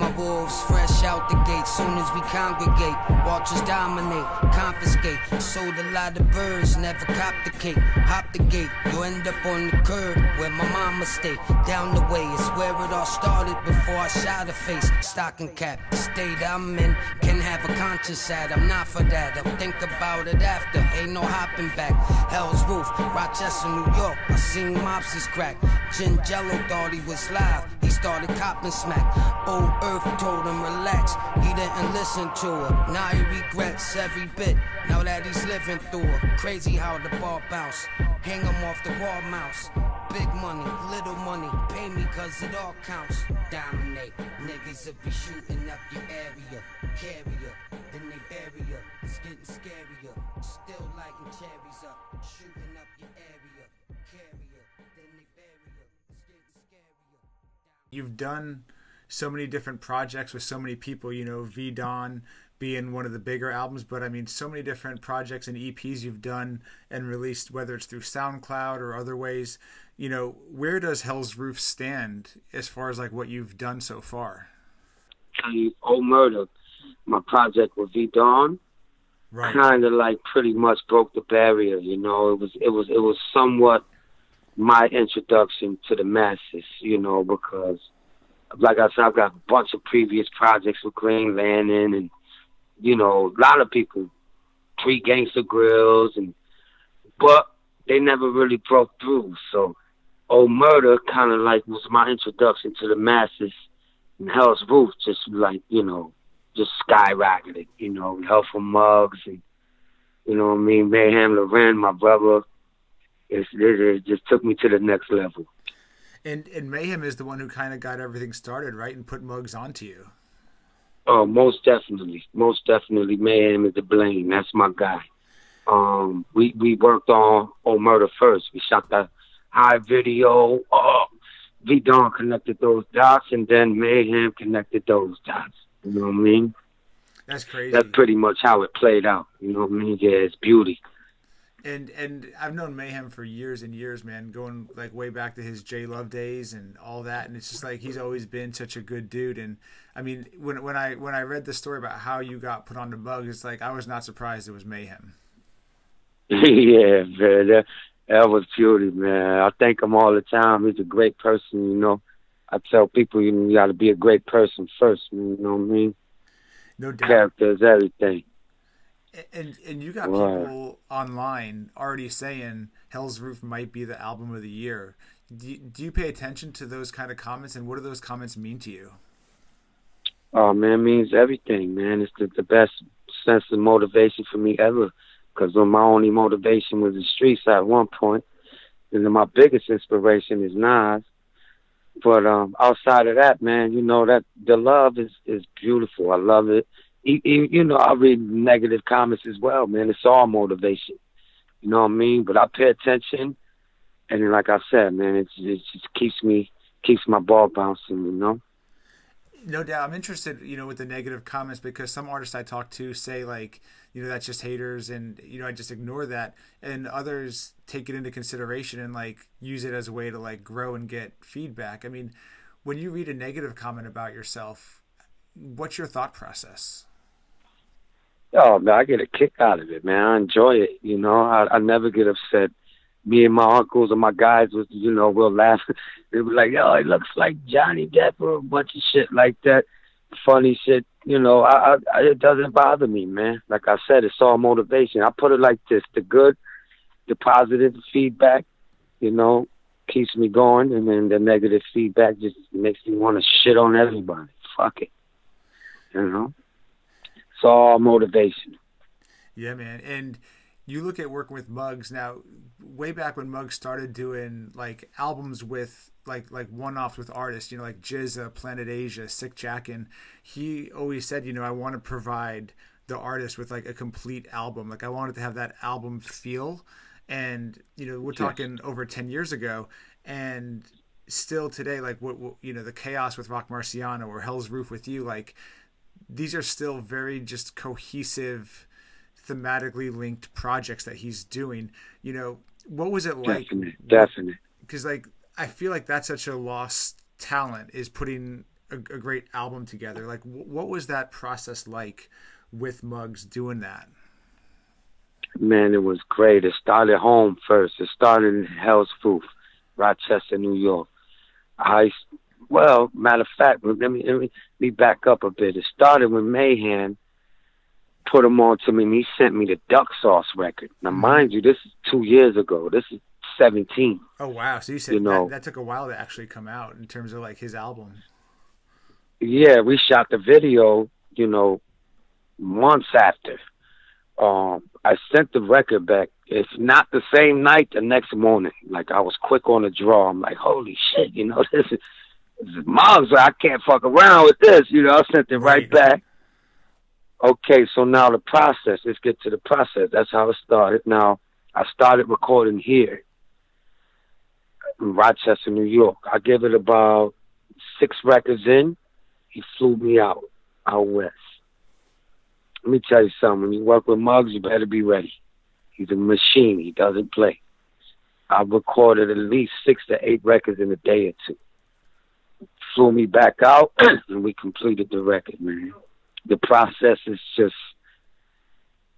my wolves fresh out the gate. Soon as we congregate, watchers dominate, confiscate. Sold a lot of birds, never cop the cake. Hop the gate, you end up on the curb where my mama stay. Down the way, is where it all started before I shot a face. Stocking cap, state I'm in, can have a conscience at. I'm not for that, I'll think about it after. Ain't no hopping back. Hell's Roof, Rochester, New York. I seen mobsters crack. Jin Jello thought he was live. He started copping smack. Old Earth told him relax. He didn't listen to her. Now he regrets every bit. Now that he's living through her. Crazy how the ball bounce. Hang him off the wall mouse. Big money, little money, pay me cause it all counts. Dominate, niggas will be shooting up your area. Carrier, then they bury ya. It's getting scarier. Still lighting cherries up, shooting up your area. Carrier, then they bury ya. It's getting scarier. You've done so many different projects with so many people, you know, V Don being one of the bigger albums, but I mean, so many different projects and EPs you've done and released, whether it's through SoundCloud or other ways. You know, where does Hell's Roof stand as far as like what you've done so far? And Old Murder, my project with V Don, Right. kind of like pretty much broke the barrier. You know, it was it was it was somewhat my introduction to the masses. You know, because like I said, I've got a bunch of previous projects with Green Lantern and you know a lot of people, Three Gangster Grills and but they never really broke through. So, Old Murder kind of like was my introduction to the masses. And Hell's Roof just like you know just skyrocketed. You know, Helpful Muggs and you know what I mean, Mayhem Lauren, my brother. It, it just took me to the next level. And and Mayhem is the one who kind of got everything started, right, and put Muggs onto you. Oh, most definitely, most definitely, Mayhem is to blame. That's my guy. Um, we we worked on on Murder first. We shot the high video. Oh, V Don connected those dots, and then Mayhem connected those dots. You know what I mean? That's crazy. That's pretty much how it played out. You know what I mean? Yeah, it's beauty. And and I've known Mayhem for years and years, man, going like way back to his J Love days and all that. And it's just like he's always been such a good dude. And I mean, when when I when I read the story about how you got put on the bug, it's like I was not surprised it was Mayhem. yeah, man. That, that was beauty, man. I thank him all the time. He's a great person, you know. I tell people you, know, you got to be a great person first. You know what I mean? No doubt. Character is everything. And and you got Right. people online already saying Hell's Roof might be the album of the year. Do you, do you pay attention to those kind of comments, and what do those comments mean to you? Oh man, it means everything, man. It's the, the best sense of motivation for me ever. Because my only motivation was the streets at one point, and then my biggest inspiration is Nas. But um, outside of that, man, you know that the love is is beautiful. I love it. You know, I read negative comments as well, man. It's all motivation. You know what I mean? But I pay attention, and like I said, man, it's, it just keeps me keeps my ball bouncing. You know. No doubt. I'm interested, you know, with the negative comments because some artists I talk to say like, you know, that's just haters and you know, I just ignore that. And others take it into consideration and like use it as a way to like grow and get feedback. I mean, when you read a negative comment about yourself, what's your thought process? Oh man, I get a kick out of it, man. I enjoy it. You know, I, I never get upset. Me and my uncles and my guys was, you know, we'll laugh. they were like, "Oh, it looks like Johnny Depp" or a bunch of shit like that. Funny shit. You know, I, I it doesn't bother me, man. Like I said, it's all motivation. I put it like this: the good, the positive feedback, you know, keeps me going, and then the negative feedback just makes me want to shit on everybody. Fuck it, you know. It's all motivation. Yeah, man. And you look at working with Muggs now. Way back when Muggs started doing like albums with like like one offs with artists, you know, like GZA, Planet Asia, Sick Jacken, he always said, you know, I want to provide the artist with like a complete album. Like I wanted to have that album feel. And you know, we're talking over ten years ago, and still today, like what, what you know, the chaos with Roc Marciano or Hell's Roof with you, like these are still very just cohesive thematically linked projects that he's doing you know what was it like Definite, definite. because like i feel like that's such a lost talent is putting a, a great album together. Like, w- what was that process like with Muggs doing that? Man, it was great. It started home first. It started in Hell's Roof, Rochester, New York. I, well, matter of fact, let me, let me, let me back up a bit. It started when Mayhem put him on to me, and he sent me the Duck Sauce record. Now, Mm-hmm. mind you, this is two years ago. This is 17. Oh wow! So you said You know- that, that took a while to actually come out in terms of like his album. Yeah, we shot the video, you know, months after. Um, I sent the record back. If not the same night, the next morning. Like I was quick on the draw. I'm like, holy shit, you know, this is, this is Muggs. I can't fuck around with this. You know, I sent it right, Right. back. Okay, so now the process. Let's get to the process. That's how it started. Now I started recording here in Rochester, New York. I give it about six records in he flew me out out west. Let me tell you something. When you work with Muggs, you better be ready. He's a machine. He doesn't play. I've recorded at least six to eight records in a day or two. Flew me back out, and we completed the record, man. The process is just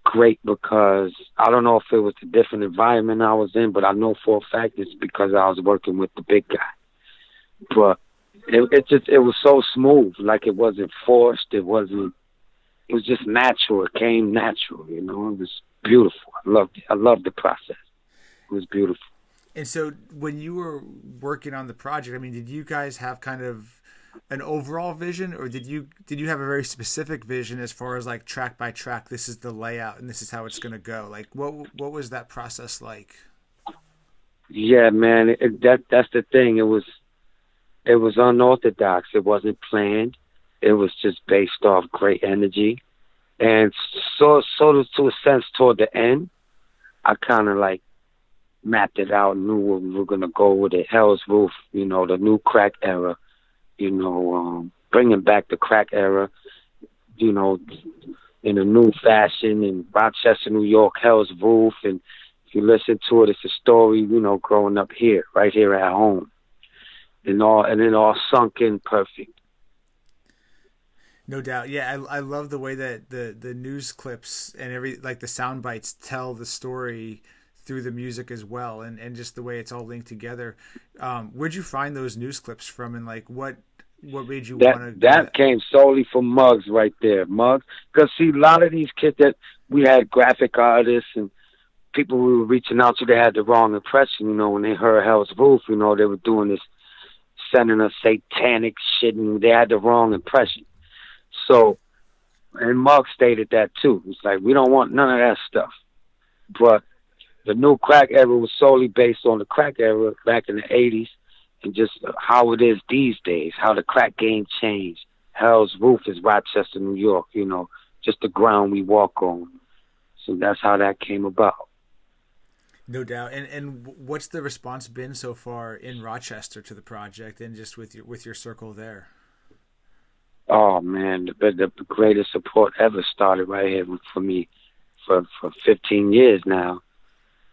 great because I don't know if it was the different environment I was in, but I know for a fact it's because I was working with the big guy. But it, it just it was so smooth, like it wasn't forced. It wasn't. It was just natural. It came natural. You know, it was beautiful. I loved it. I loved the process. It was beautiful. And so when you were working on the project, I mean, did you guys have kind of an overall vision, or did you did you have a very specific vision as far as like track by track? This is the layout, and this is how it's going to go. Like, what what was that process like? Yeah, man. It, that that's the thing. It was it was unorthodox. It wasn't planned. It was just based off great energy, and so of to a sense toward the end, I kind of like mapped it out, knew where we were gonna go with it. Hell's Roof, you know, the new crack era, you know, um, bringing back the crack era, you know, in a new fashion in Rochester, New York, Hell's Roof, and if you listen to it, it's a story, you know, growing up here, right here at home, and all, and it all sunk in perfect. No doubt. Yeah, I, I love the way that the the news clips and every like the sound bites tell the story through the music as well, and and just the way it's all linked together. Um, where'd you find those news clips from, and like what what made you want to? That that came solely from Muggs right there, Muggs Because see, a lot of these kids that we had graphic artists and people we were reaching out to, they had the wrong impression. You know, when they heard Hell's Roof, you know, they were doing this, sending us satanic shit, and they had the wrong impression. So, and Muggs stated that too. It's like we don't want none of that stuff. But the new crack era was solely based on the crack era back in the '80s and just how it is these days, how the crack game changed. Hell's Roof is Rochester, New York, you know, just the ground we walk on. So that's how that came about. No doubt. And and what's the response been so far in Rochester to the project, and just with your with your circle there? Oh man, the, the greatest support ever started right here for me for for 15 years now,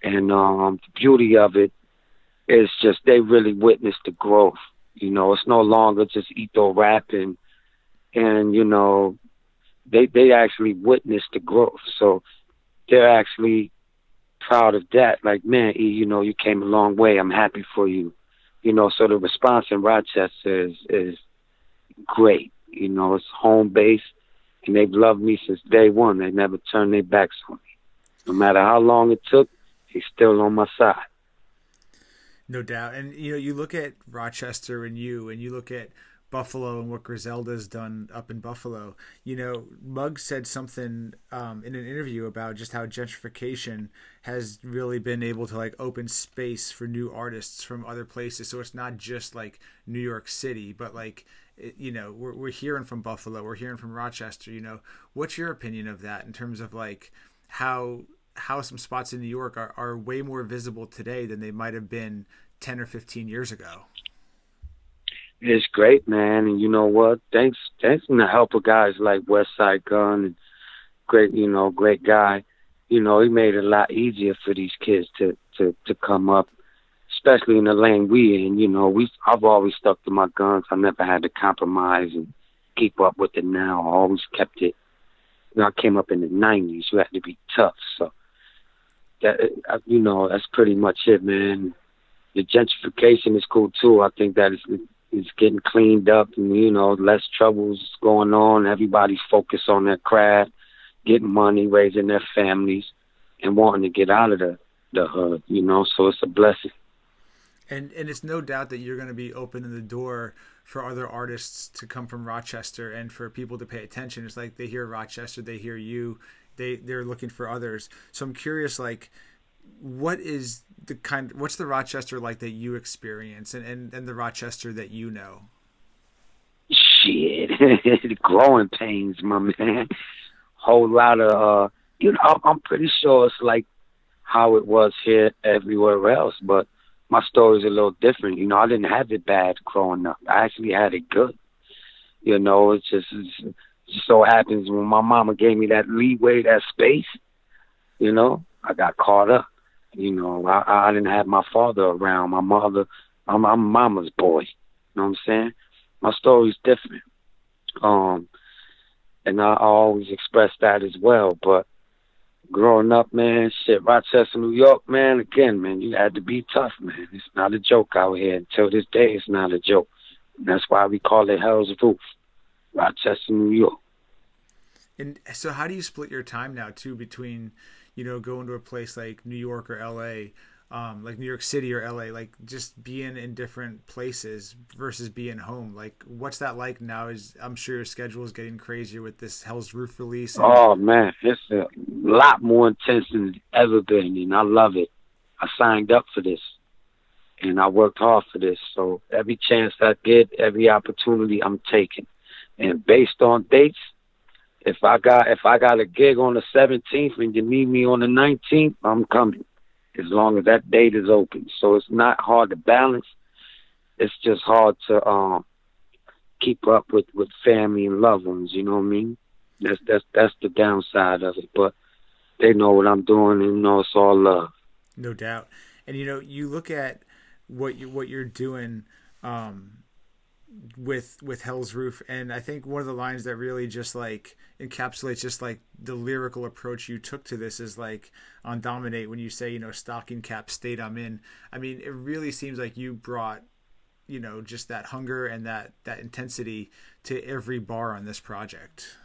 and um, the beauty of it is just they really witnessed the growth. You know, it's no longer just Eto rapping, and you know, they they actually witnessed the growth. So they're actually proud of that. Like, man, E, you know, you came a long way. I'm happy for you. You know, so the response in Rochester is is great. You know, it's home base, and they've loved me since day one. They never turned their backs on me. No matter how long it took, he's still on my side. No doubt. And you know, you look at Rochester and you, and you look at Buffalo and what Griselda's done up in Buffalo. You know, Muggs said something um, in an interview about just how gentrification has really been able to like open space for new artists from other places. So it's not just like New York City, but like you know, we're we're hearing from Buffalo, we're hearing from Rochester. You know, what's your opinion of that in terms of like how how some spots in New York are, are way more visible today than they might have been 10 or 15 years ago. It's great, man. And you know what? Thanks, thanks to the help of guys like Westside Gun and great, you know, great guy. You know, he made it a lot easier for these kids to to to come up, especially in the lane we in. You know, we I've always stuck to my guns. I never had to compromise and keep up with it. Now I always kept it. You know, I came up in the '90s. You had to be tough, so that uh, you know that's pretty much it, man. The gentrification is cool too. I think that is is getting cleaned up, and you know less troubles going on. Everybody's focused on their craft, getting money, raising their families, and wanting to get out of the the hood. You know, so it's a blessing. And and it's no doubt that you're going to be opening the door for other artists to come from Rochester and for people to pay attention. It's like they hear Rochester, they hear you, they they're looking for others. So I'm curious, like, what is the kind? What's the Rochester like that you experience, and and, and the Rochester that you know? Shit, growing pains, my man. Whole lot of, uh, you know, I'm pretty sure it's like how it was here everywhere else, but my story's a little different. You know, I didn't have it bad growing up. I actually had it good. You know, it's just, it's, just so happens when my mama gave me that leeway, that space, you know, I got caught up. You know, I, I didn't have my father around. My mother, I'm, I'm mama's boy. You know what I'm saying? My story's different. Um, and I, always express that as well. But growing up, man, shit, Rochester, New York, man, again, man, you had to be tough, man. It's not a joke out here. Until this day, it's not a joke. And that's why we call it Hell's Roof. Rochester, New York. And so, how do you split your time now too between, you know, going to a place like New York or L.A., um, like New York City or LA, like just being in different places versus being home. Like, what's that like now? Is I'm sure your schedule is getting crazier with this Hell's Roof release. And- oh man, it's a lot more intense than it's ever been, and I love it. I signed up for this, and I worked hard for this. So every chance I get, every opportunity, I'm taking. And based on dates, if I got if I got a gig on the 17th and you need me on the 19th, I'm coming. As long as that date is open, so it's not hard to balance. It's just hard to um keep up with with family and loved ones. You know what I mean? That's that's that's the downside of it. But they know what I'm doing, and know it's all love. No doubt. And you know, you look at what you what you're doing. Um, with with Hell's Roof, and I think one of the lines that really just like encapsulates just like the lyrical approach you took to this is like on Dominate when you say you know stocking cap state I'm in. I mean, it really seems like you brought you know just that hunger and that that intensity to every bar on this project.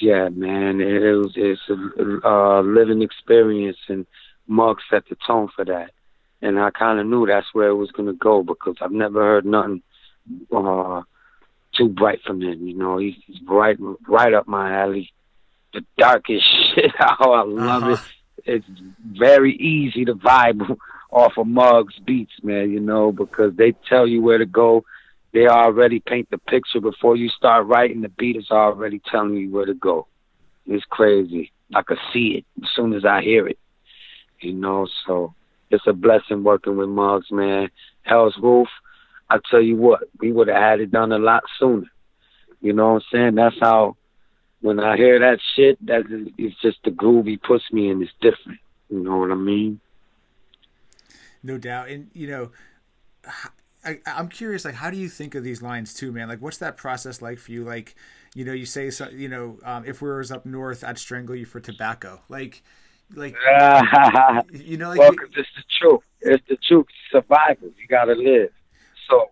Yeah, man, it was it's a uh, living experience, and Mark set the tone for that, and I kind of knew that's where it was gonna go because I've never heard nothing uh, too bright for me. You know, he's, right, right up my alley. The darkest shit. How I love uh-huh. it. It's very easy to vibe off of Muggs beats, man. You know, because they tell you where to go. They already paint the picture before you start writing. The beat is already telling you where to go. It's crazy. I could see it as soon as I hear it. You know, so it's a blessing working with Muggs, man. Hell's Roof, I tell you what, we would have had it done a lot sooner. You know what I'm saying? That's how when I hear that shit, that it's just the groove he puts me in is different. You know what I mean? No doubt, and you know, I, I'm curious. Like, how do you think of these lines too, man? Like, what's that process like for you? Like, you know, you say, so, you know, um, if we was up north, I'd strangle you for tobacco. Like, like, you know, like, well, it's the truth. It's the truth. Survival. You gotta live. So,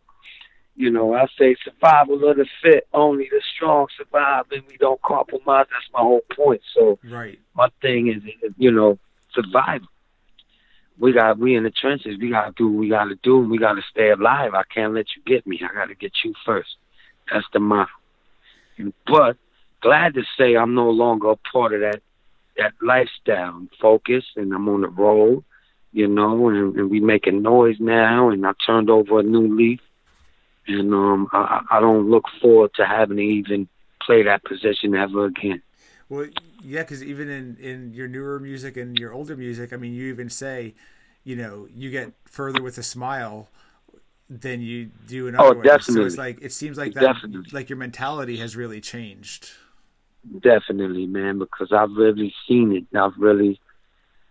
you know, I say survival of the fit, only the strong survive, and we don't compromise. That's my whole point. So, right. My thing is, you know, survival. We got we in the trenches. We gotta do what we gotta do. We gotta stay alive. I can't let you get me. I gotta get you first. That's the motto. But glad to say I'm no longer a part of that that lifestyle. I'm focused and I'm on the road you know, and, and we making noise now, and I turned over a new leaf, and um, I, I don't look forward to having to even play that position ever again. Well, yeah, because even in in your newer music and your older music, I mean, you even say, you know, you get further with a smile than you do in other oh, ways. Definitely. So it's like it seems like that, definitely. like your mentality has really changed. Definitely, man, because I've really seen it. I've really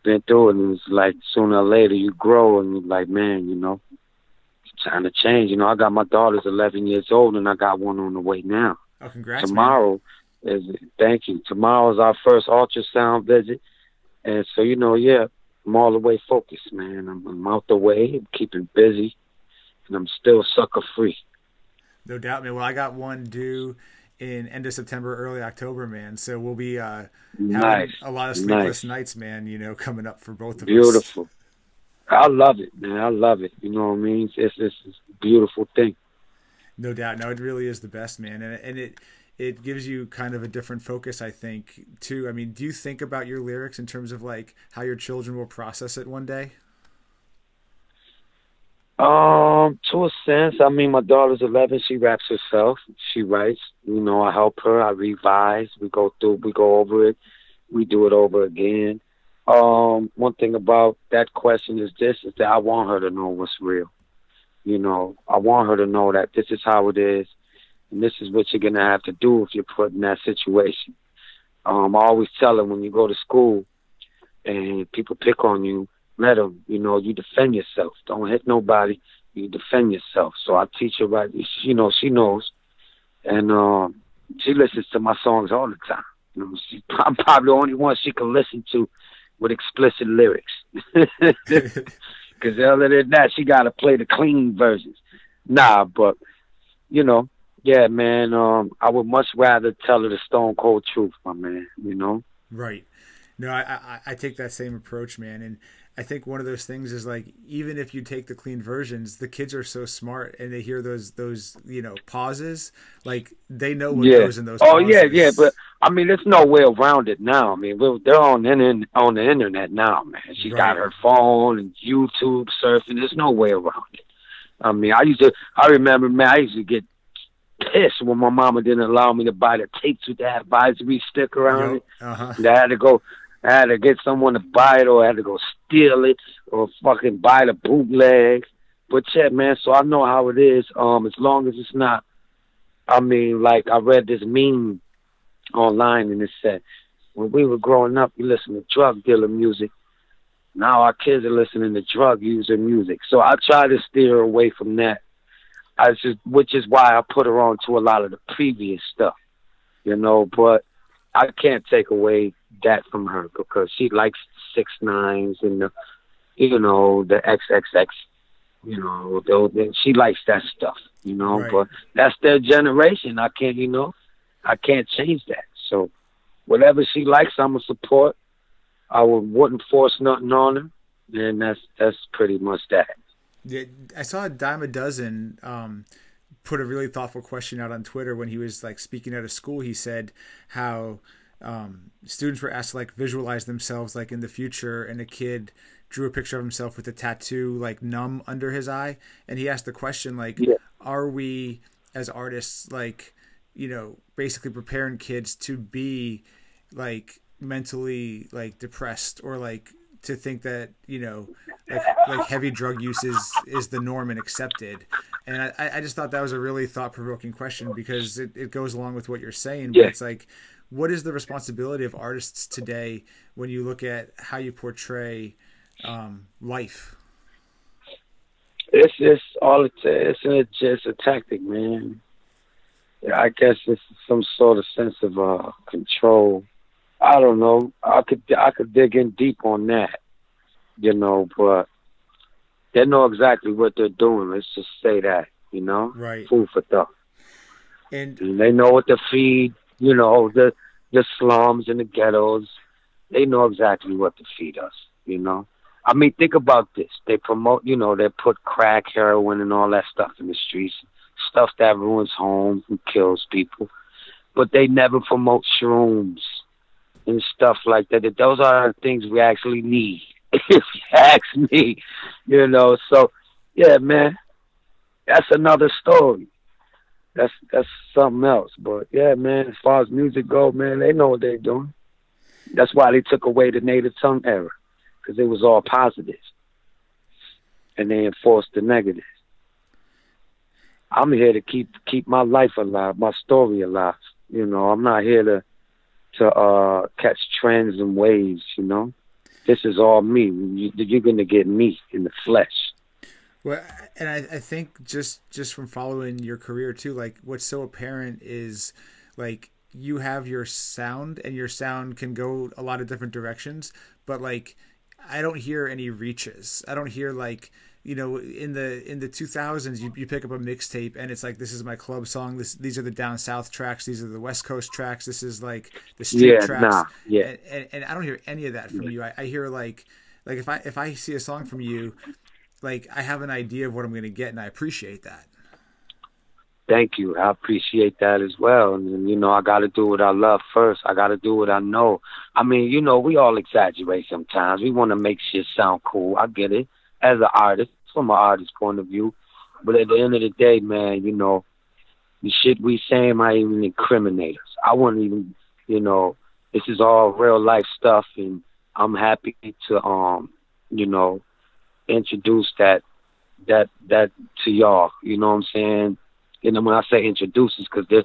been through it, and it's like sooner or later you grow, and you're like, man, you know, it's time to change. You know, I got my daughter's 11 years old, and I got one on the way now. Oh, congrats! Tomorrow man. is thank you. Tomorrow is our first ultrasound visit, and so you know, yeah, I'm all the way focused, man. I'm, I'm out the way, I'm keeping busy, and I'm still sucker free. No doubt, man. Well, I got one due in end of September, early October, man. So we'll be uh, having nice. a lot of sleepless nice. nights, man. You know, coming up for both of Beautiful. us. Beautiful. I love it, man. I love it. You know what I mean? It's it's, it's a beautiful thing. No doubt. No, it really is the best, man. And and it it gives you kind of a different focus, I think, too. I mean, do you think about your lyrics in terms of like how your children will process it one day? Um, to a sense, I mean, my daughter's 11. She raps herself. She writes. You know, I help her. I revise. We go through. We go over it. We do it over again. Um, one thing about that question is this: is that I want her to know what's real. You know, I want her to know that this is how it is, and this is what you're gonna have to do if you're put in that situation. Um, I always tell her when you go to school and people pick on you, let them. You know, you defend yourself. Don't hit nobody. You defend yourself. So I teach her right. You know, she knows, and um, she listens to my songs all the time. You know, she, I'm probably the only one she can listen to with explicit lyrics. Because other than that, she got to play the clean versions. Nah, but you know, yeah, man. Um, I would much rather tell her the stone cold truth, my man. You know. Right. No, I, I I take that same approach, man, and I think one of those things is like even if you take the clean versions, the kids are so smart and they hear those those you know pauses, like they know what yeah. goes in those. Oh pauses. yeah, yeah, but I mean, there's no way around it now. I mean, they're on in, on the internet now, man. She Right. got her phone and YouTube surfing. There's no way around it. I mean, I used to. I remember, man. I used to get pissed when my mama didn't allow me to buy the tapes with the advisory sticker on it. Uh huh. I had to go. I had to get someone to buy it, or I had to go steal it, or fucking buy the bootleg. But yeah, man. So I know how it is. Um, as long as it's not. I mean, like I read this meme online, and it said, when we were growing up, we listened to drug dealer music. Now our kids are listening to drug user music. So I try to steer away from that. I just, which is why I put her on to a lot of the previous stuff, you know. But I can't take away that from her because she likes six nines and the, you know, the XXX, you know, the, she likes that stuff, you know. Right. But that's their generation. I can't, you know, I can't change that. So whatever she likes, I'm a support. I would, wouldn't force nothing on her, and that's that's pretty much that. Yeah, I saw a dime a dozen um, put a really thoughtful question out on Twitter when he was like speaking out of school. He said how um, students were asked to like visualize themselves like in the future, and a kid drew a picture of himself with a tattoo like numb under his eye, and he asked the question like, Yeah. "Are we as artists like, you know, basically preparing kids to be like mentally like depressed or like to think that you know like like heavy drug use is is the norm and accepted and i i just thought that was a really thought-provoking question because it, it goes along with what you're saying but Yeah. it's like what is the responsibility of artists today when you look at how you portray um, life It's just all it it's a, just a tactic, man. I guess it's some sort of sense of uh control. I don't know. I could I could dig in deep on that, you know, but they know exactly what they're doing. Let's just say that, you know, right food for thought. and And they know what to feed, you know, the the slums and the ghettos. They know exactly what to feed us, you know. I mean, think about this. They promote, you know, they put crack, heroin, and all that stuff in the streets, stuff that ruins homes and kills people. But they never promote shrooms and stuff like that. Those are things we actually need, if you ask me, you know. So, yeah, man, that's another story that's that's something else. But yeah, man, as far as music go, man, they know what they're doing. That's why they took away the native tongue era because it was all positive, and they enforced the negative. I'm here to keep keep my life alive, my story alive. You know, I'm not here to to uh catch trends and waves. You know, This is all me. You, you're gonna get me in the flesh. Well, and I, I think just just from following your career too, like what's so apparent is like you have your sound and your sound can go a lot of different directions, but like I don't hear any reaches. I don't hear like you know in the in the 2000s you, you pick up a mixtape and it's like this is my club song. This these are the down south tracks. These are the west coast tracks. This is like the street yeah, tracks. nah, yeah. And, and, and i don't hear any of that from you. I, I hear like like if i if i see a song from you like i have an idea of what i'm going to get and i appreciate that. Thank you. I appreciate that as well. And you know i got to do what i love first. I got to do what i know. I mean you know we all exaggerate sometimes. We want to make shit sound cool. I get it. As an artist, from an artist's point of view. But at the end of the day, man, you know, the shit we saying might even incriminate us. I wouldn't even, you know, this is all real life stuff, and I'm happy to, um, you know, introduce that, that, that to y'all. You know what I'm saying? And then when I say introduce, it's because they're,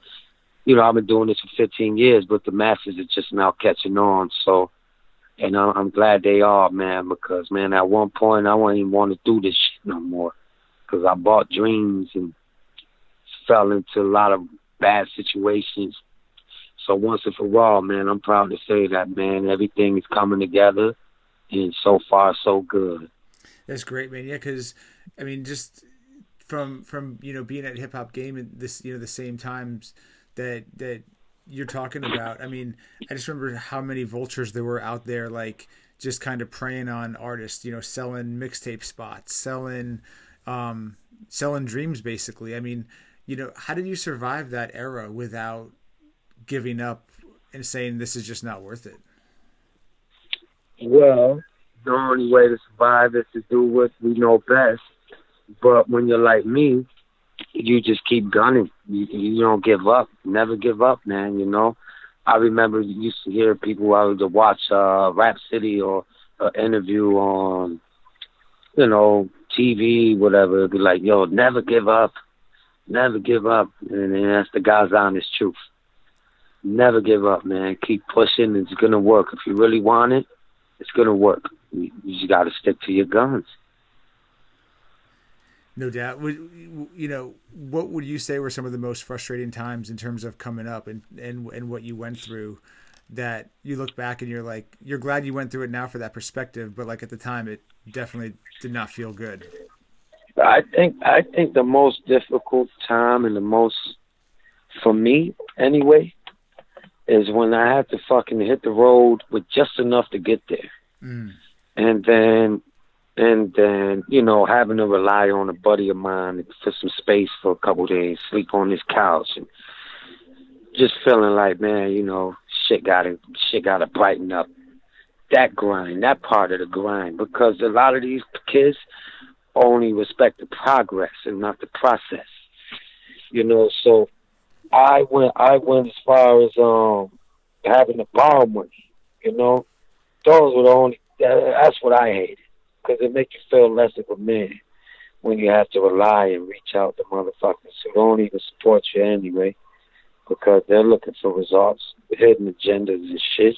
you know, I've been doing this for 15 years, but the masses are just now catching on. So, and I'm glad they are, man, because man, at one point I wouldn't even want to do this shit no more, because I bought dreams and fell into a lot of bad situations. So once and for all, man, I'm proud to say that, man, everything is coming together, and so far so good. That's great, man. Yeah, because I mean, just from from you know being at Hip Hop Game at this you know the same times that that you're talking about. I mean, I just remember how many vultures there were out there, like just kind of preying on artists. You know, selling mixtape spots, selling, um, selling dreams. Basically, I mean, you know, how did you survive that era without giving up and saying this is just not worth it? Well, the only way to survive is to do what we know best. But when you're like me, you just keep gunning. You, you don't give up. Never give up, man. You know. I remember you used to hear people I would watch uh, Rap City or an interview on, you know, TV, whatever. It'd be like, yo, never give up, never give up, and, and that's the guy's honest truth. Never give up, man. Keep pushing. It's gonna work. If you really want it, it's gonna work. You, you just got to stick to your guns. No doubt. You know, what would you say were some of the most frustrating times in terms of coming up and, and, and what you went through that you look back and you're like, you're glad you went through it now for that perspective, but like at the time, it definitely did not feel good. I think, I think the most difficult time and the most, for me anyway, is when I had to fucking hit the road with just enough to get there. Mm. And then and then you know having to rely on a buddy of mine for some space for a couple of days, sleep on his couch, and just feeling like man, you know, shit got to shit got to brighten up. That grind, that part of the grind, because a lot of these kids only respect the progress and not the process. You know, so I went I went as far as um having to borrow money. You know, those were the only. That's what I hated because it makes you feel less of a man when you have to rely and reach out to motherfuckers who don't even support you anyway because they're looking for results, hidden agendas and shit.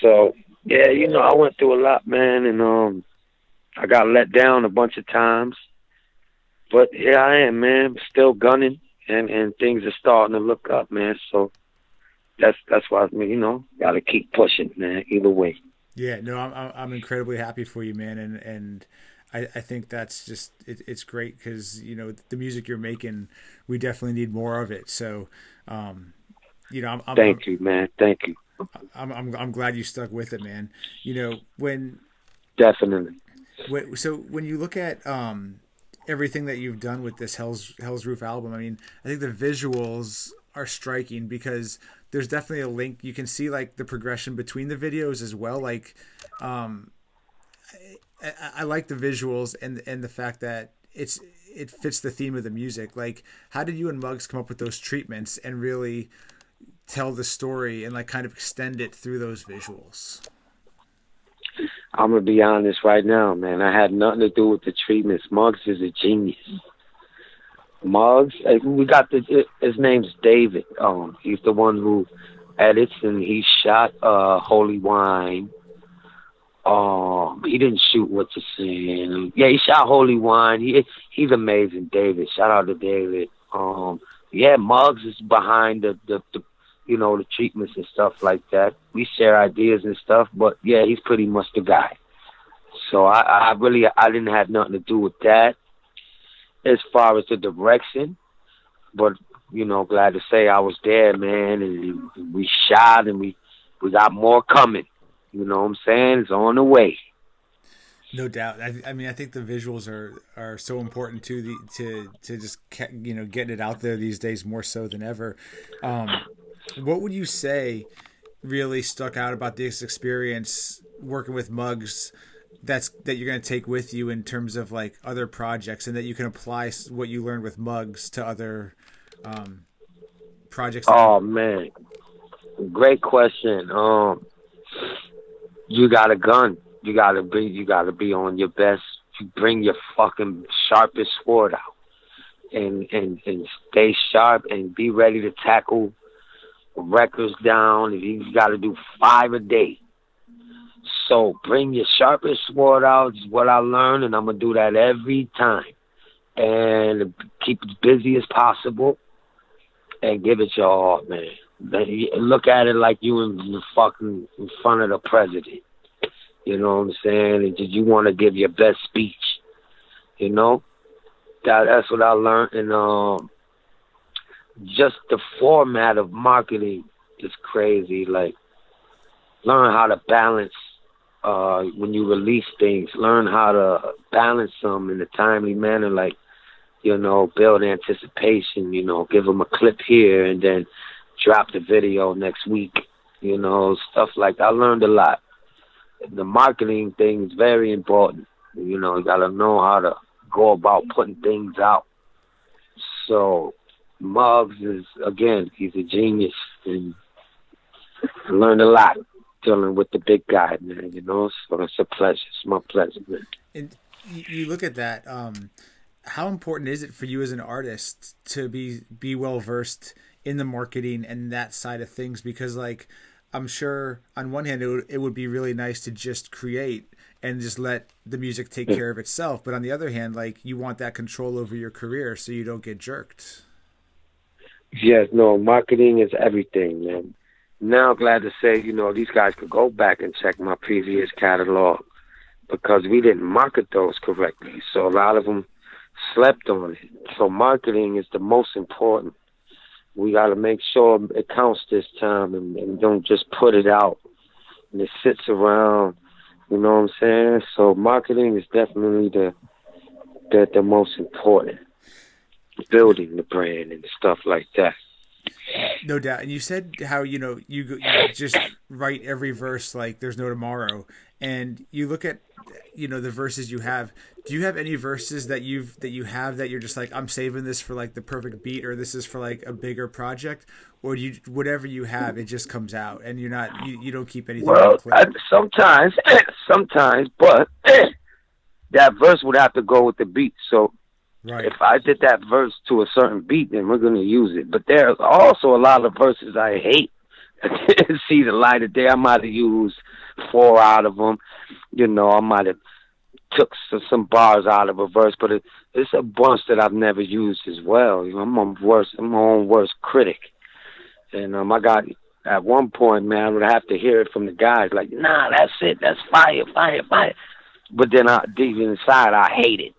So yeah, you know, I went through a lot, man, and um, I got let down a bunch of times. But here I am, man, still gunning, and and things are starting to look up, man. So that's that's why I mean, you know, got to keep pushing, man. Either way. Yeah, no, I'm I'm incredibly happy for you, man, and and I, I think that's just it, it's great because you know the music you're making, we definitely need more of it. So, um, you know, I'm, I'm thank I'm, you, man, thank you. I'm, I'm I'm glad you stuck with it, man. You know when definitely. So when you look at um everything that you've done with this Hell's Hell's Roof album, I mean, I think the visuals are striking because there's definitely a link. You can see like the progression between the videos as well. Like, um, I, I, like the visuals and and the fact that it's it fits the theme of the music. Like, how did you and Muggs come up with those treatments and really tell the story and like kind of extend it through those visuals? I'm gonna be honest right now, man. I had nothing to do with the treatments. Muggs is a genius. Muggs. We got the his name's David. Um, he's the one who edits and he shot uh Holy Wine. Um, he didn't shoot what you're saying. Yeah, he shot Holy Wine. He he's amazing, David. Shout out to David. Um, yeah, Muggs is behind the, the the you know the treatments and stuff like that. We share ideas and stuff, but yeah, he's pretty much the guy. So I, I really I didn't have nothing to do with that as far as the direction, but you know, glad to say I was there, man, and we shot and we we got more coming. You know what I'm saying? It's on the way. No doubt. I, I, mean, I think the visuals are, are so important to the to to just you know getting it out there these days more so than ever. Um, what would you say really stuck out about this experience working with Muggs? That's that you're going to take with you in terms of like other projects, and that you can apply what you learned with Muggs to other um, projects. Oh man, great question. Um, you got a gun. You gotta be you gotta be on your best. You bring your fucking sharpest sword out, and and and stay sharp and be ready to tackle records down. If you got to do five a day, so bring your sharpest sword out. Is what I learned, and I'm gonna do that every time. And keep as busy as possible, and give it your all, man. Look at it like you in the fucking in front of the president. You know what I'm saying? And did you want to give your best speech? You know, that that's what I learned. And um, just the format of marketing is crazy. Like, learn how to balance uh, when you release things. Learn how to balance them in a timely manner. Like, you know, build anticipation. You know, give them a clip here and then drop the video next week. You know, stuff like that. I learned a lot the marketing thing is very important. You know, you got to know how to go about putting things out. So, Muggs is again, he's a genius, and I learned a lot dealing with the big guy, man. You know, so it's a pleasure. It's my pleasure, man. And you look at that. Um, how important is it for you as an artist to be be well versed in the marketing and that side of things? Because like I'm sure on one hand it would, it would be really nice to just create and just let the music take care of itself, but on the other hand, like you want that control over your career so you don't get jerked. Yes, no, marketing is everything, man. Now, glad to say, you know, these guys could go back and check my previous catalog because we didn't market those correctly. So a lot of them slept on it. So marketing is the most important we got to make sure it counts this time and, and don't just put it out and it sits around. You know what I'm saying? So marketing is definitely the the, the most important. Building the brand and stuff like that. No doubt. And you said how you know you, you just write every verse like there's no tomorrow, and you look at you know the verses you have. Do you have any verses that you've that you have that you're just like i'm saving this for like the perfect beat or this is for like a bigger project or do you whatever you have it just comes out and you're not you, you don't keep anything well I, sometimes sometimes but that verse would have to go with the beat. So right. if i did that verse to a certain beat then we're going to use it but there's also a lot of verses i hate see the light of day i might have used four out of them you know i might have took some, some bars out of a verse, but it, it's a bunch that I've never used as well. You know, I'm my worst, I'm my own worst critic, and um, I got at one point, man, I would have to hear it from the guys, like, nah, that's it, that's fire, fire, fire. But then I, deep inside, I hate it.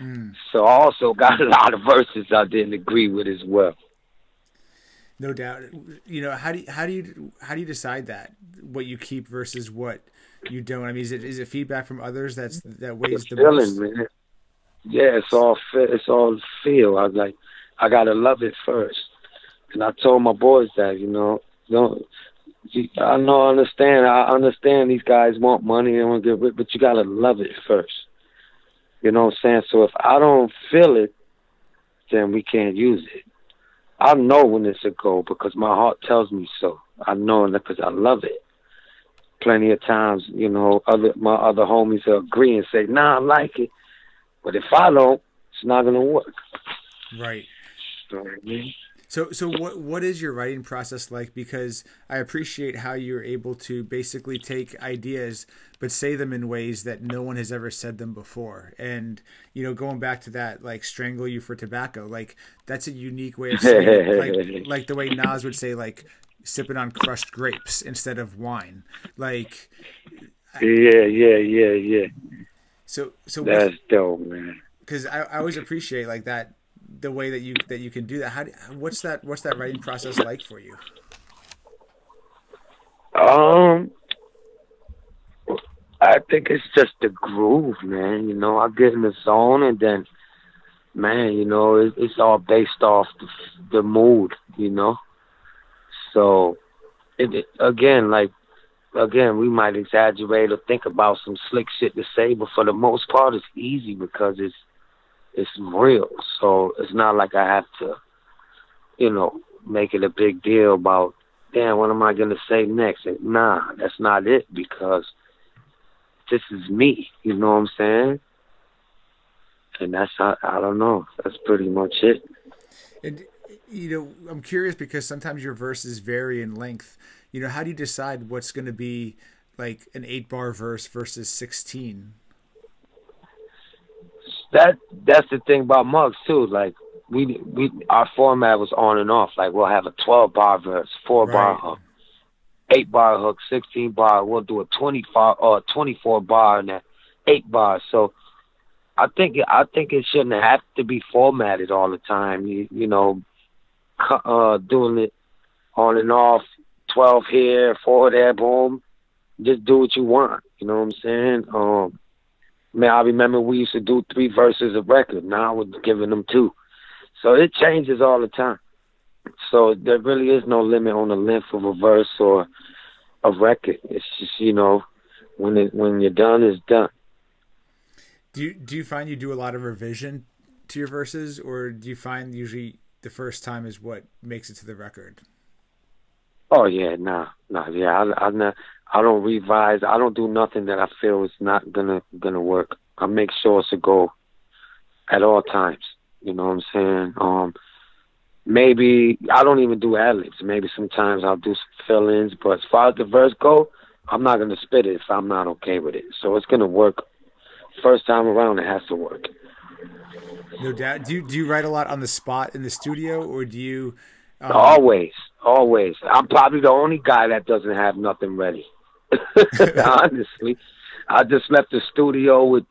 Mm. So I also got a lot of verses I didn't agree with as well. No doubt. You know, how do you, how do you how do you decide that what you keep versus what you don't? I mean, is it is it feedback from others that's that weighs the feeling, most? man. Yeah, it's all it's all feel. I was like, I gotta love it first, and I told my boys that you know, don't. I know, I understand. I understand these guys want money and want to get rich, but you gotta love it first. You know what I'm saying? So if I don't feel it, then we can't use it. I know when it's a go because my heart tells me so. I know it because I love it plenty of times, you know, other my other homies will agree and say, "Nah, I like it," but if I don't, it's not gonna work. Right. I mean? So, so what what is your writing process like? Because I appreciate how you're able to basically take ideas but say them in ways that no one has ever said them before. And you know, going back to that, like "strangle you for tobacco," like that's a unique way of saying it. like like the way Nas would say like sipping on crushed grapes instead of wine. Like, yeah, yeah, yeah, yeah. So, so that's dope, man. Because I, I always appreciate like that the way that you that you can do that. How do, what's that what's that writing process like for you? Um, I think it's just the groove, man. You know, I get in the zone, and then, man, you know, it, it's all based off the, the mood. You know, so it, again, like again, we might exaggerate or think about some slick shit to say, but for the most part, it's easy because it's it's real. So it's not like I have to, you know, make it a big deal about, damn, what am I gonna say next? And nah, that's not it because this is me. You know what I'm saying? And that's I, I don't know. That's pretty much it. And you know, I'm curious because sometimes your verses vary in length. You know, how do you decide what's going to be like an eight bar verse versus sixteen? That that's the thing about Muggs too. Like we we our format was on and off. Like we'll have a twelve bar verse, four right. bar hook, eight bar hook, sixteen bar. We'll do a twenty five or uh, twenty four bar and that eight bar. So I think I think it shouldn't have to be formatted all the time. You you know, uh, doing it on and off, twelve here, four there, boom. Just do what you want. You know what I'm saying? Um, Man, I remember we used to do three verses a record. Now we're giving them two. So it changes all the time. So there really is no limit on the length of a verse or a record. It's just you know, when it when you're done, it's done. Do you do you find you do a lot of revision to your verses, or do you find usually the first time is what makes it to the record? Oh yeah, nah, nah, yeah. I, I, I don't revise. I don't do nothing that I feel is not gonna gonna work. I make sure it's a go at all times. You know what I'm saying? Um, maybe I don't even do ad libs. Maybe sometimes I'll do some fill-ins, but as far as the verse go, I'm not gonna spit it if I'm not okay with it. So it's gonna work. First time around, it has to work. No doubt. Do you do you write a lot on the spot in the studio, or do you? Um... Always, always. I'm probably the only guy that doesn't have nothing ready. Honestly, I just left the studio with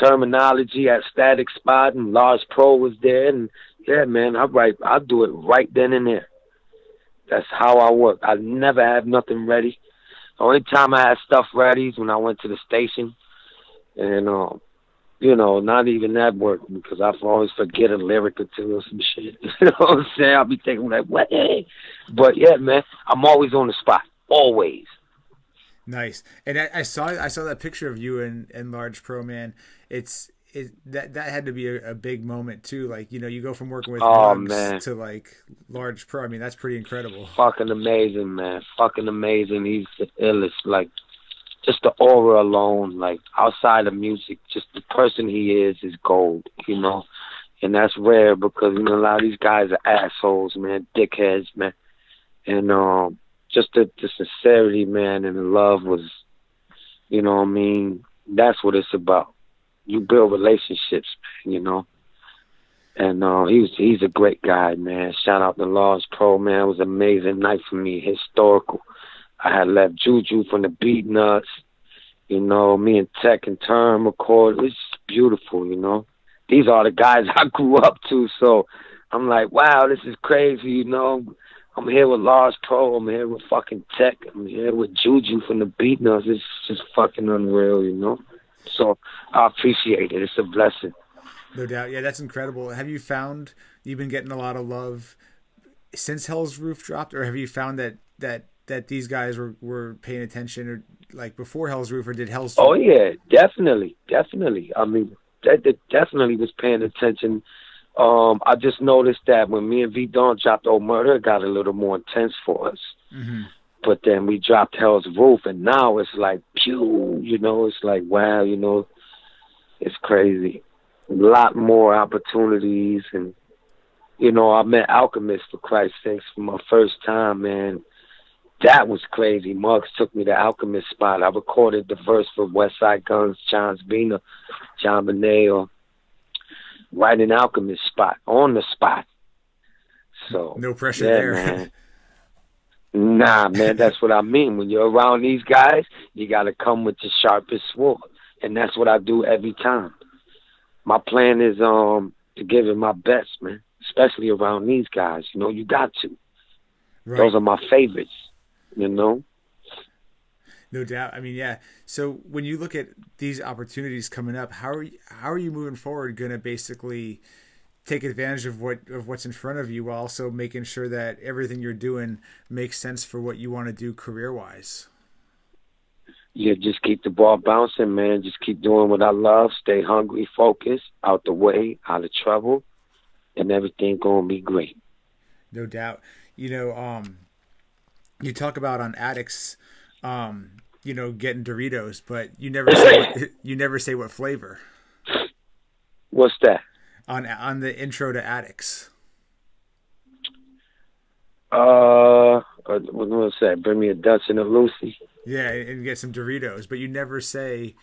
Termanology at Statik Spot, and Large Pro was there, and yeah, man, I write. I do it right then and there. That's how I work. I never have nothing ready. Only time I had stuff ready is when I went to the station, and um, you know, not even that worked because I always forget a lyric or two or some shit. you know what I'm saying? I'll be thinking like, what? But yeah, man, I'm always on the spot, always. Nice. And I, I, saw I saw that picture of you and, and Large Pro Man. It's it that that had to be a, a big moment too. Like you know, you go from working with oh, man. to like Large Pro. I mean, that's pretty incredible. Fucking amazing, man. Fucking amazing. He's the illest. Like just the aura alone. Like outside of music, just the person he is is gold. You know. And that's rare because you know a lot of these guys are assholes, man, dickheads, man. And um just the, the sincerity, man, and the love was, you know what I mean? That's what it's about. You build relationships, man, you know. And uh, he's he's a great guy, man. Shout out to Large Pro, man. It was an amazing night for me, historical. I had left Juju from the Beatnuts, you know, me and Tech and Term record. It was beautiful, you know. These are the guys I grew up to, so I'm like, wow, this is crazy, you know I'm here with Large Pro. I'm here with fucking Tech. I'm here with Juju from the Beat Beatnuts. It's just fucking unreal, you know. So I appreciate it. It's a blessing. No doubt. Yeah, that's incredible. Have you found you've been getting a lot of love since Hell's Roof dropped, or have you found that that that these guys were were paying attention, or like before Hell's Roof, or did Hell's? Oh yeah, definitely, definitely. I mean, that, that definitely was paying attention um, I just noticed that when me and V Don dropped Old Murder, it got a little more intense for us. Mm-hmm. But then we dropped Hell's Roof, and now it's like pew, you know, it's like wow, you know, it's crazy. A lot more opportunities, and you know, I met Alchemist for Christ's sakes for my first time, man. That was crazy. Muggs took me to Alchemist spot. I recorded the verse for Westside Gunn's, Chance Bina, John Bonet, or right in Alchemist spot, on the spot. So no pressure yeah, there. Man. Nah, man, that's what I mean. When you're around these guys, you got to come with the sharpest sword, and that's what I do every time. My plan is um to give it my best, man, especially around these guys. You know, you got to. Right. Those are my favorites. You know. No doubt. I mean, yeah. So when you look at these opportunities coming up, how are you, how are you moving forward? Going to basically take advantage of what of what's in front of you while also making sure that everything you're doing makes sense for what you want to do career wise. Yeah, just keep the ball bouncing, man. Just keep doing what I love. Stay hungry, focused, out the way, out of trouble, and everything gonna be great. No doubt. You know, um, you talk about on addicts, um, you know, getting Doritos, but you never say what, you never say what flavor. What's that? on on the intro to Addicts? Uh, what was say? Bring me a Dutch and a Lucy. Yeah, and get some Doritos, but you never say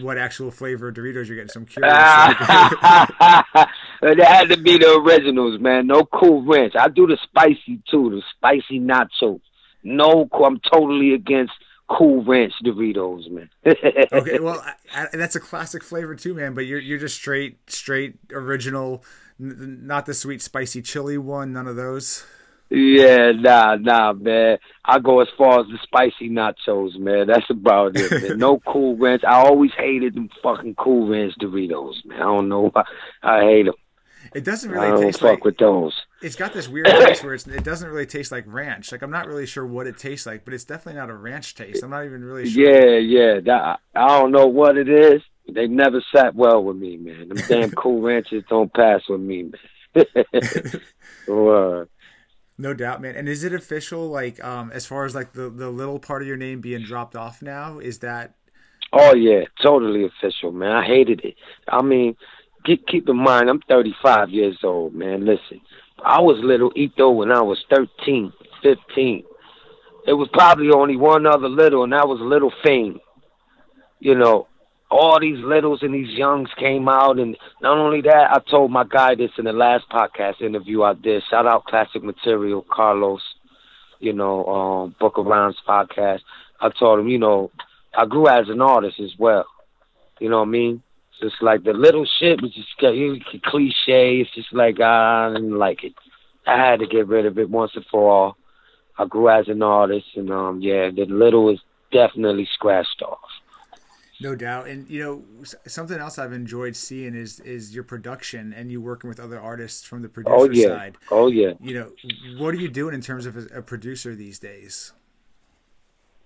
what actual flavor of Doritos you're getting. So I'm curious. it had to be the originals, man. No Cool Ranch. I do the spicy too, the spicy nacho. No, I'm totally against Cool Ranch Doritos, man. okay, well, I, I, that's a classic flavor too, man. But you're you're just straight, straight original, n- not the sweet spicy chili one. None of those. Yeah, nah, nah, man. I go as far as the spicy nachos, man. That's about it, man. No Cool Ranch. I always hated them fucking Cool Ranch Doritos, man. I don't know why. I hate them. It doesn't really I don't taste fuck like with those. It's got this weird taste where it doesn't really taste like ranch. Like I'm not really sure what it tastes like, but it's definitely not a ranch taste. I'm not even really sure. Yeah, yeah. That, I don't know what it is. They never sat well with me, man. Them damn cool ranches don't pass with me, man. No doubt, man. And is it official? Like, um, as far as like the the little part of your name being dropped off now, is that? Oh yeah, totally official, man. I hated it. I mean, keep keep in mind, I'm 35 years old, man. Listen, I was little Eto when I was 13, 15. It was probably only one other little, and that was Little Fame. You know, all these littles and these youngs came out, and not only that, I told my guy this in the last podcast interview I did. Shout out Classic Material, Carlos. You know, um, Book of Rounds podcast. I told him, you know, I grew as an artist as well. You know what I mean? Just like the little shit was just cliche. It's just like I didn't like it. I had to get rid of it once and for all. I grew as an artist, and um, yeah, the little is definitely scratched off. No doubt, and you know something else I've enjoyed seeing is is your production and you working with other artists from the producer oh, yeah. side. Oh yeah. You know, what are you doing in terms of a, a producer these days?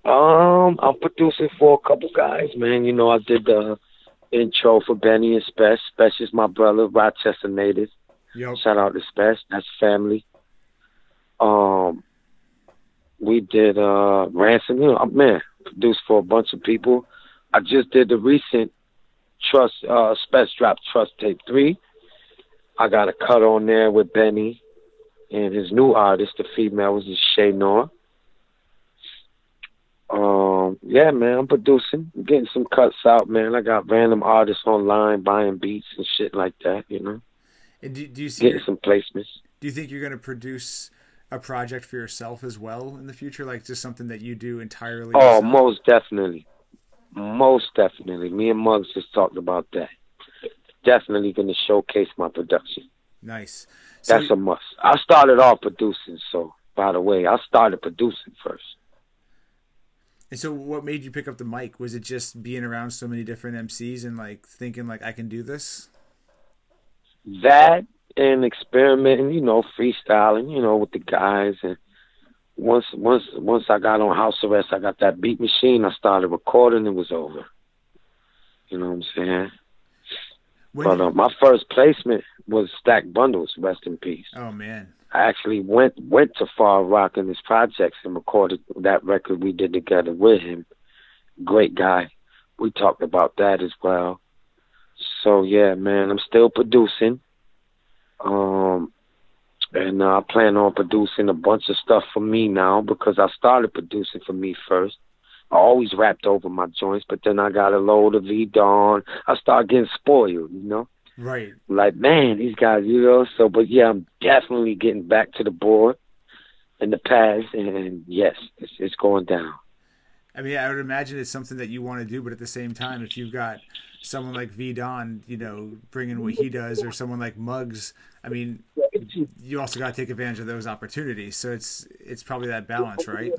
Um, I'm producing for a couple guys, man. You know, I did the intro for Benny and Spesh. Spesh is my brother, Rochester native. Yep. Shout out to Spesh. That's family. Um, we did uh ransom. You know, man, produced for a bunch of people. I just did the recent Trust uh Spesh Drop Trust Tape Three. I got a cut on there with Benny and his new artist, the female was Che Noir. Um, yeah, man, I'm producing, I'm getting some cuts out, man. I got random artists online buying beats and shit like that, you know. And do, do you see getting some placements? Do you think you're going to produce a project for yourself as well in the future, like just something that you do entirely? Oh, yourself? most definitely, most definitely. Me and Muggs just talked about that. Definitely going to showcase my production. Nice. So That's a must. I started off producing, so by the way, I started producing first. And so, what made you pick up the mic? Was it just being around so many different MCs and like thinking like I can do this? That and experimenting, you know, freestyling, you know, with the guys. And once, once, once I got on house arrest, I got that beat machine. I started recording. It was over. You know what I'm saying? When but uh, my first placement was Stack Bundles. Rest in peace. Oh man. I actually went went to Far Rock in his projects and recorded that record we did together with him. Great guy. We talked about that as well. So yeah, man, I'm still producing. Um and uh, I plan on producing a bunch of stuff for me now because I started producing for me first. I always rapped over my joints, but then I got a load of V Don. I started getting spoiled, you know. Right. Like, man, these guys, you know. So, but yeah, I'm definitely getting back to the board in the past, and yes, it's, it's going down. I mean, I would imagine it's something that you want to do, but at the same time, if you've got someone like V Don, you know, bringing what he does, or someone like Muggs, I mean, you also got to take advantage of those opportunities. So it's it's probably that balance, right?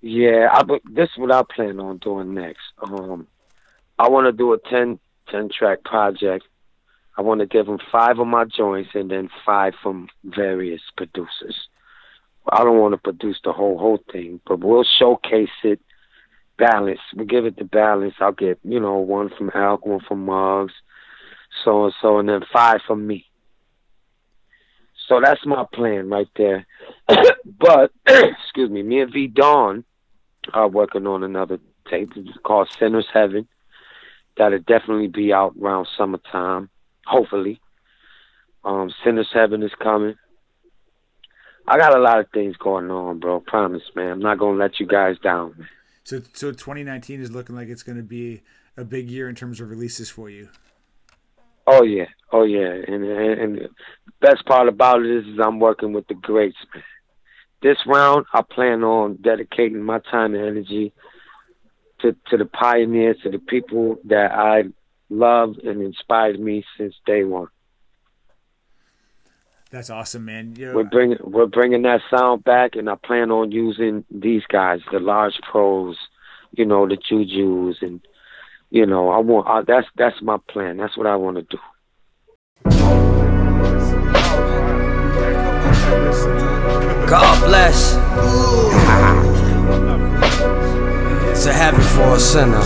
Yeah, I, but this is what I plan on doing next. Um, I want to do a 10, 10 track project. I want to give them five of my joints and then five from various producers. I don't want to produce the whole whole thing, but we'll showcase it, balance. We'll give it the balance. I'll get you know one from Alk, one from Muggs, so and so, and then five from me. So that's my plan right there. but excuse me, me and V Don are working on another tape. Called Sinner's Heaven. That'll definitely be out around summertime, hopefully. Um, Sinner's Heaven is coming. I got a lot of things going on, bro. Promise, man. I'm not gonna let you guys down. Man. So, so 2019 is looking like it's going to be a big year in terms of releases for you. Oh yeah, oh yeah, and and, and the best part about it is, is I'm working with the greats, man. This round, I plan on dedicating my time and energy to to the pioneers, to the people that I love and inspired me since day one. That's awesome, man. Yo, we're bringing we're bringing that sound back, and I plan on using these guys, the large pros, you know, the Jujus, and you know, I want I, that's that's my plan. That's what I want to do. God bless. It's a heaven for a sinner.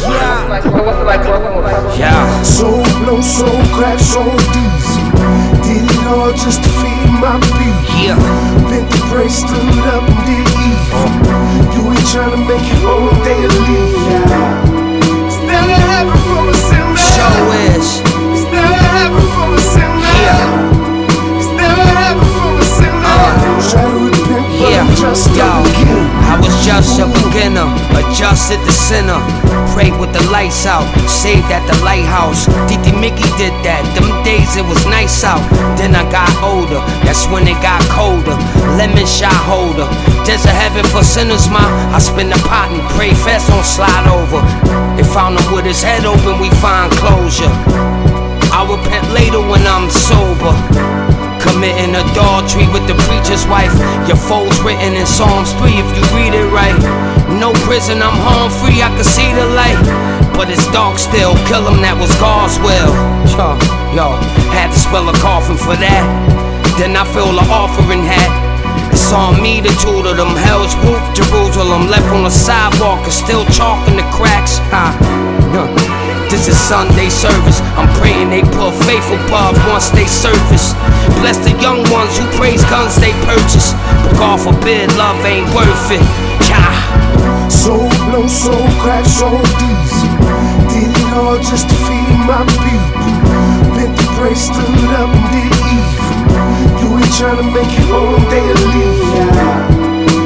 Yeah. Soul blow, soul crack, soul diesel. Did it all just to feed my beat. Yeah. Bent the brace, stood up and did evil. You ain't trying to make your own day of leave. Yeah. It's never heaven for a sinner. Show is. It's never heaven yo, a beginner. I was just a beginner, adjusted the sinner. Prayed with the lights out, saved at the lighthouse. Titi Mickey did that, them days it was nice out. Then I got older, that's when it got colder. Lemon shot holder, there's a heaven for sinners, ma. I spin the pot and pray fast, don't slide over. They found him with his head open, we find closure. I repent later when I'm sober. Committing adultery with the preacher's wife. Your foes written in Psalms 3 if you read it right. No prison, I'm home free, I can see the light. But it's dark still, kill him, that was God's will. Yo, yo, had to spell a coffin for that. Then I fill the offering hat. It's on me to tutor them. Hell's roof, Jerusalem. Left on the sidewalk and still chalk in the cracks. Huh. This is Sunday service. I'm praying they pull faith above once they surface. Bless the young ones who praise guns they purchase. But God forbid love ain't worth it. Yeah. Soul blow, soul crack, soul diesel. Did it all just to feed my people. Bent the brace, stood up and did evil. You ain't trying to make own day of leave.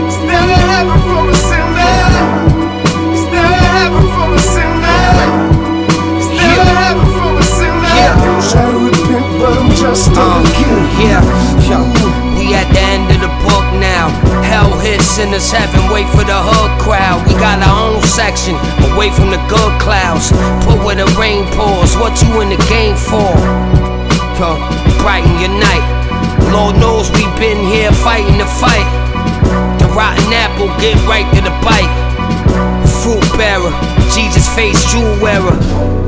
It's never heaven for a sinner. It's never heaven for a sinner. I'm just yeah, yo, we at the end of the book now. Hell hits sinners heaven, wait for the hood crowd. We got our own section, away from the good clouds. Put where the rain pours, what you in the game for? Yo, brighten your night. Lord knows we been here fighting the fight. The rotten apple, get right to the bite. Fruit bearer, Jesus face jewel wearer.